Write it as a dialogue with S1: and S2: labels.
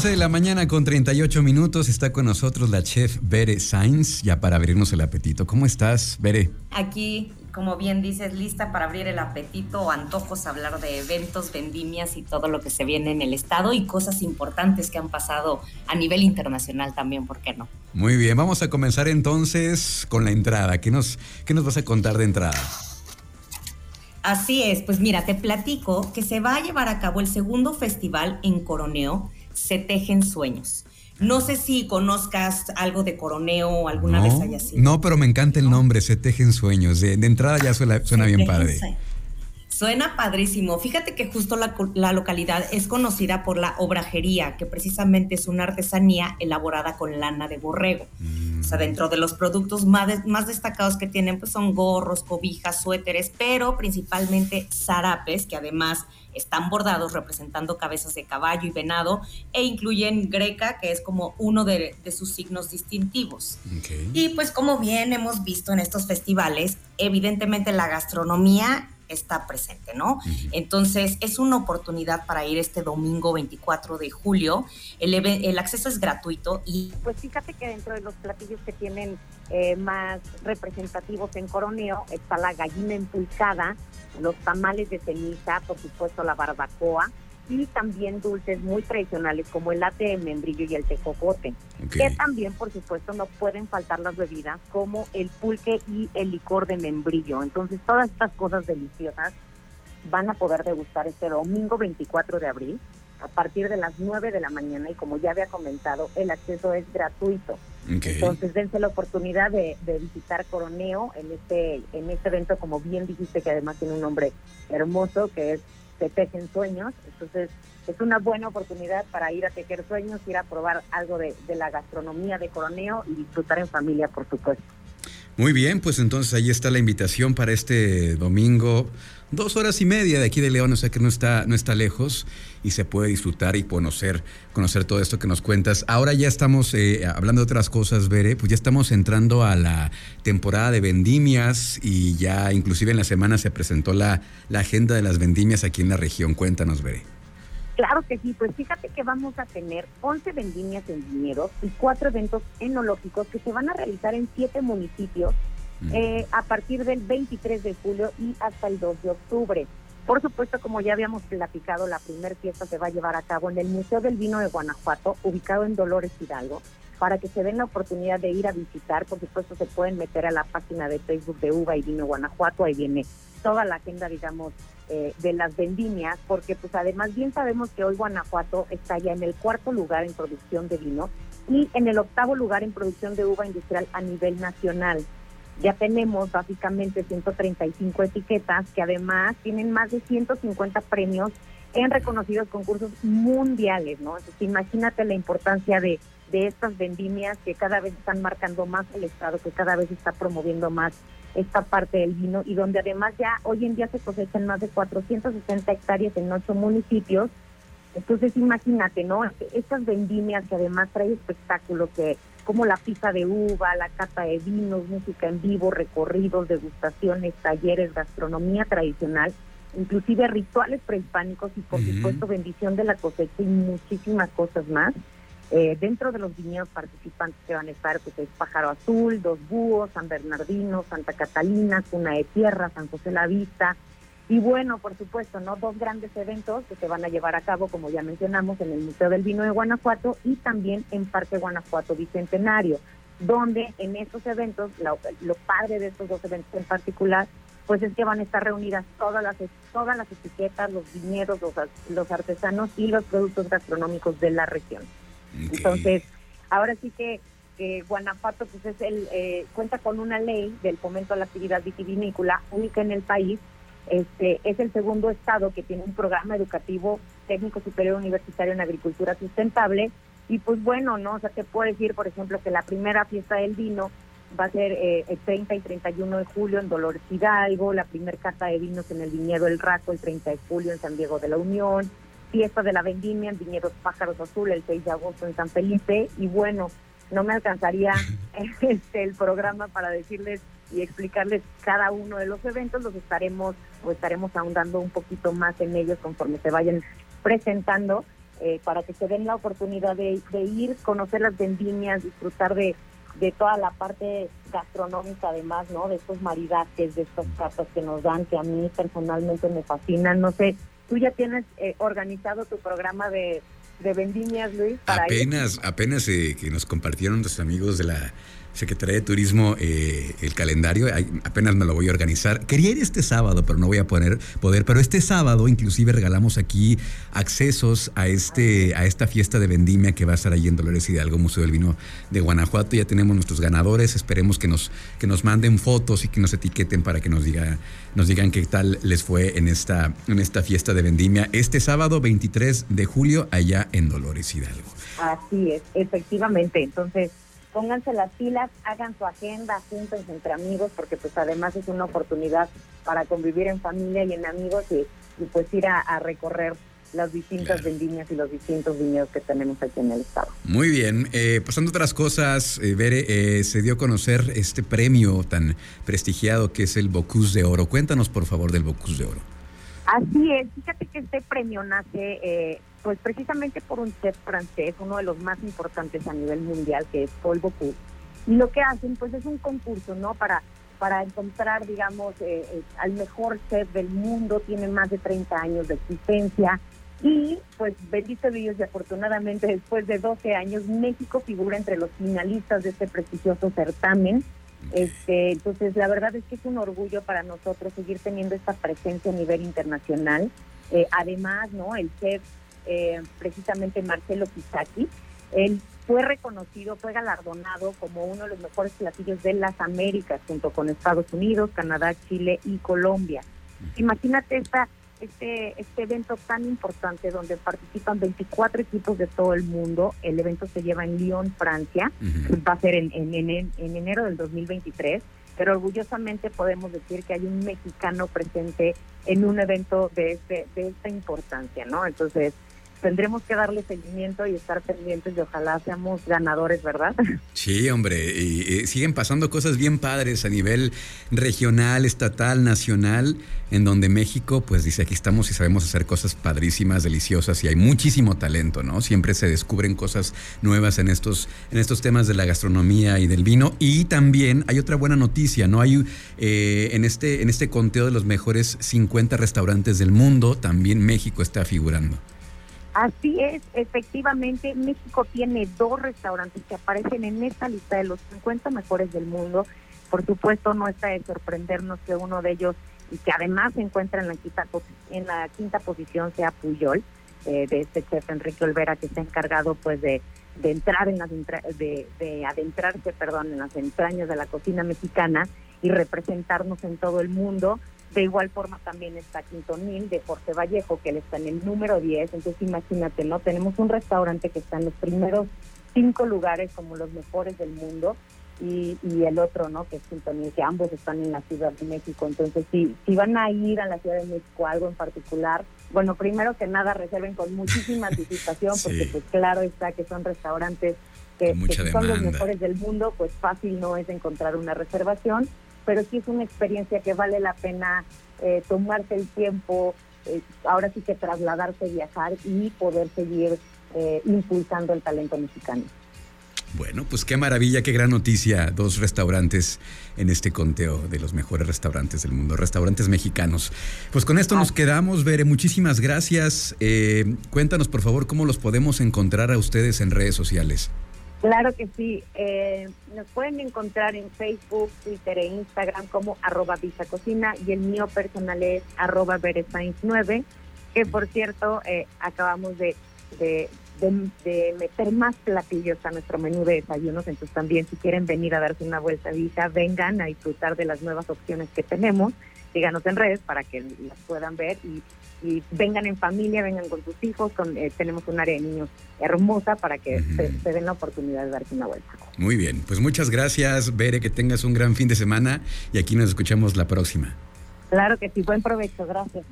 S1: 11 de la mañana con 38 minutos está con nosotros la chef Bere Sainz, ya para abrirnos el apetito. ¿Cómo estás, Bere?
S2: Aquí, como bien dices, lista para abrir el apetito o antojos, hablar de eventos, vendimias y todo lo que se viene en el estado y cosas importantes que han pasado a nivel internacional también, ¿por qué no?
S1: Muy bien, vamos a comenzar entonces con la entrada. ¿Qué nos, qué nos vas a contar de entrada?
S2: Así es, pues mira, te platico que se va a llevar a cabo el segundo festival en Coroneo se tejen sueños. No sé si conozcas algo de Coroneo o alguna vez haya sido.
S1: No, pero me encanta el nombre, Se Tejen Sueños. De, entrada ya suena, suena bien padre.
S2: Suena padrísimo. Fíjate que justo la, localidad es conocida por la obrajería, que precisamente es una artesanía elaborada con lana de borrego. O sea, dentro de los productos más, más destacados que tienen, pues son gorros, cobijas, suéteres, pero principalmente zarapes, que además están bordados representando cabezas de caballo y venado, e incluyen greca, que es como uno de, sus signos distintivos. Y pues como bien hemos visto en estos festivales, evidentemente la gastronomía está presente, ¿no? Entonces, es una oportunidad para ir este domingo 24 de julio. El, el, acceso es gratuito y...
S3: Pues fíjate que dentro de los platillos que tienen eh, más representativos en Coroneo está la gallina empulcada, los tamales de ceniza, por supuesto la barbacoa, y también dulces muy tradicionales como el latte de membrillo y el tejocote, que también por supuesto no pueden faltar las bebidas como el pulque y el licor de membrillo. Entonces todas estas cosas deliciosas van a poder degustar este domingo 24 de abril a partir de las 9 de la mañana y como ya había comentado, el acceso es gratuito. Entonces dense la oportunidad de, de, visitar Coroneo en este, en este evento, como bien dijiste, que además tiene un nombre hermoso, que es se tejen sueños. Entonces, es una buena oportunidad para ir a tejer sueños, ir a probar algo de, la gastronomía de Coroneo y disfrutar en familia, por supuesto.
S1: Muy bien, pues entonces ahí está la invitación para este domingo. Dos horas y media de aquí de León, o sea que no está, no está lejos y se puede disfrutar y conocer, conocer todo esto que nos cuentas. Ahora ya estamos eh, hablando de otras cosas, Bere, pues ya estamos entrando a la temporada de vendimias y ya inclusive en la semana se presentó la, la agenda de las vendimias aquí en la región. Cuéntanos, Bere.
S3: Claro que sí, pues fíjate que vamos a tener 11 vendimias en viñedos y cuatro eventos enológicos que se van a realizar en siete municipios eh, a partir del 23 de julio y hasta el 2 de octubre. Por supuesto, como ya habíamos platicado, la primera fiesta se va a llevar a cabo en el Museo del Vino de Guanajuato, ubicado en Dolores Hidalgo, para que se den la oportunidad de ir a visitar. Por supuesto, se pueden meter a la página de Facebook de Uva y Vino Guanajuato, ahí viene toda la agenda, digamos, eh, de las vendimias, porque pues además bien sabemos que hoy Guanajuato está ya en el cuarto lugar en producción de vino y en el octavo lugar en producción de uva industrial a nivel nacional. Ya tenemos básicamente 135 etiquetas que además tienen más de 150 premios en reconocidos concursos mundiales, ¿no? Entonces imagínate la importancia de, de estas vendimias que cada vez están marcando más el Estado, que cada vez está promoviendo más esta parte del vino y donde además ya hoy en día se cosechan más de 460 hectáreas en ocho municipios. Entonces imagínate, ¿no? Estas vendimias que además trae espectáculos que como la pizza de uva, la cata de vinos, música en vivo, recorridos, degustaciones, talleres, gastronomía tradicional, inclusive rituales prehispánicos y por supuesto bendición de la cosecha y muchísimas cosas más. Eh, dentro de los viñedos participantes que van a estar, pues es Pájaro Azul, Dos Búhos, San Bernardino, Santa Catalina, Cuna de Tierra, San José la Vista, y bueno, por supuesto, ¿no? Dos grandes eventos que se van a llevar a cabo, como ya mencionamos, en el Museo del Vino de Guanajuato y también en Parque Guanajuato Bicentenario, donde en estos eventos, lo, padre de estos dos eventos en particular, pues es que van a estar reunidas todas las todas las etiquetas, los viñedos, los, los artesanos y los productos gastronómicos de la región. Entonces, ahora sí que, Guanajuato pues es el eh, cuenta con una ley del fomento a la actividad vitivinícola única en el país este, es el segundo estado que tiene un programa educativo técnico superior universitario en agricultura sustentable. Y pues bueno, ¿no? O sea, te puedo decir, por ejemplo, que la primera fiesta del vino va a ser eh, el 30 y 31 de julio en Dolores Hidalgo, la primera casa de vinos en el viñedo El Raco el 30 de julio en San Diego de la Unión, fiesta de la vendimia en Viñedos Pájaros Azul el 6 de agosto en San Felipe. Y bueno, no me alcanzaría este, el programa para decirles y explicarles cada uno de los eventos, los estaremos o estaremos ahondando un poquito más en ellos conforme se vayan presentando. eh, para que se den la oportunidad de, ir, conocer las vendimias, disfrutar de, de toda la parte gastronómica además, ¿no? De estos maridajes, de estos platos que nos dan, que a mí personalmente me fascinan. No sé, tú ya tienes eh, organizado tu programa de, de vendimias, Luis.
S1: apenas, apenas eh, que nos compartieron los amigos de la Secretaría de Turismo eh, el calendario, apenas me lo voy a organizar. Quería ir este sábado, pero no voy a poner poder, pero este sábado inclusive regalamos aquí accesos a este a esta fiesta de vendimia que va a estar ahí en Dolores Hidalgo, Museo del Vino de Guanajuato. Ya tenemos nuestros ganadores, esperemos que nos que nos manden fotos y que nos etiqueten para que nos diga nos digan qué tal les fue en esta en esta fiesta de vendimia este sábado 23 de julio allá en Dolores Hidalgo.
S3: Así es, efectivamente. Entonces, pónganse las pilas, hagan su agenda, júntense entre amigos, porque pues además es una oportunidad para convivir en familia y en amigos y, pues ir a, recorrer las distintas vendimias y los distintos viñedos que tenemos aquí en el estado.
S1: Muy bien, eh, pasando otras cosas, eh, Bere, eh, se dio a conocer este premio tan prestigiado que es el Bocuse de Oro. Cuéntanos por favor del Bocuse de Oro.
S3: Así es, fíjate que este premio nace eh, pues precisamente por un chef francés, uno de los más importantes a nivel mundial, que es Paul Bocuse. Y lo que hacen pues es un concurso, ¿no? Para, para encontrar, digamos, eh, eh, al mejor chef del mundo, tiene más de 30 años de existencia. Y pues bendito Dios y afortunadamente después de 12 años México figura entre los finalistas de este prestigioso certamen este, entonces, la verdad es que es un orgullo para nosotros seguir teniendo esta presencia a nivel internacional. Eh, además, ¿no? El chef, eh, precisamente Marcelo Kisaki, él fue reconocido, fue galardonado como uno de los mejores platillos de las Américas, junto con Estados Unidos, Canadá, Chile y Colombia. Imagínate esta este, este evento tan importante donde participan 24 equipos de todo el mundo. El evento se lleva en Lyon, Francia. Va a ser en, en, en, enero del 2023. Pero orgullosamente podemos decir que hay un mexicano presente en un evento de, este, de esta importancia, ¿no? Entonces, tendremos que darle seguimiento y estar pendientes y ojalá seamos ganadores, ¿verdad?
S1: Sí, hombre, y, siguen pasando cosas bien padres a nivel regional, estatal, nacional, en donde México, pues dice, aquí estamos y sabemos hacer cosas padrísimas, deliciosas y hay muchísimo talento, ¿no? Siempre se descubren cosas nuevas en estos, en estos temas de la gastronomía y del vino. Y también hay otra buena noticia, ¿no? Hay eh, en, este, en este conteo de los mejores 50 restaurantes del mundo, también México está figurando.
S3: Así es, efectivamente, México tiene dos restaurantes que aparecen en esta lista de los 50 mejores del mundo. Por supuesto, no está de sorprendernos que uno de ellos, y que además se encuentra en la quinta, en la quinta posición, sea Puyol, eh, de este chef Enrique Olvera, que está encargado pues de, entrar en las de, de adentrarse, perdón, en las entrañas de la cocina mexicana y representarnos en todo el mundo de igual forma también está Quintonil de Jorge Vallejo, que él está en el número 10. Entonces imagínate, ¿no? Tenemos un restaurante que está en los primeros cinco lugares como los mejores del mundo y, y el otro, ¿no? Que es Quintonil, que ambos están en la Ciudad de México. Entonces, si, si van a ir a la Ciudad de México algo en particular, bueno, primero que nada reserven con muchísima anticipación, porque pues claro está que son restaurantes que, que son los mejores del mundo, pues fácil no es encontrar una reservación pero sí es una experiencia que vale la pena eh, tomarse el tiempo, eh, ahora sí que trasladarse, viajar y poder seguir eh, impulsando el talento mexicano.
S1: Bueno, pues qué maravilla, qué gran noticia. Dos restaurantes en este conteo de los mejores restaurantes del mundo, restaurantes mexicanos. Pues con esto nos quedamos, Bere. Muchísimas gracias. cuéntanos, por favor, cómo los podemos encontrar a ustedes en redes sociales.
S3: Claro que sí. Eh, nos pueden encontrar en Facebook, Twitter e Instagram como arroba Cocina y el mío personal es arroba 9 que por cierto eh, acabamos de, de, meter más platillos a nuestro menú de desayunos, entonces también si quieren venir a darse una vuelta a Visa, vengan a disfrutar de las nuevas opciones que tenemos, síganos en redes para que las puedan ver y y vengan en familia, vengan con sus hijos, con, eh, tenemos un área de niños hermosa para que se, den la oportunidad de darse una vuelta.
S1: Muy bien, pues muchas gracias, Bere, que tengas un gran fin de semana y aquí nos escuchamos la próxima.
S3: Claro que sí, buen provecho, gracias.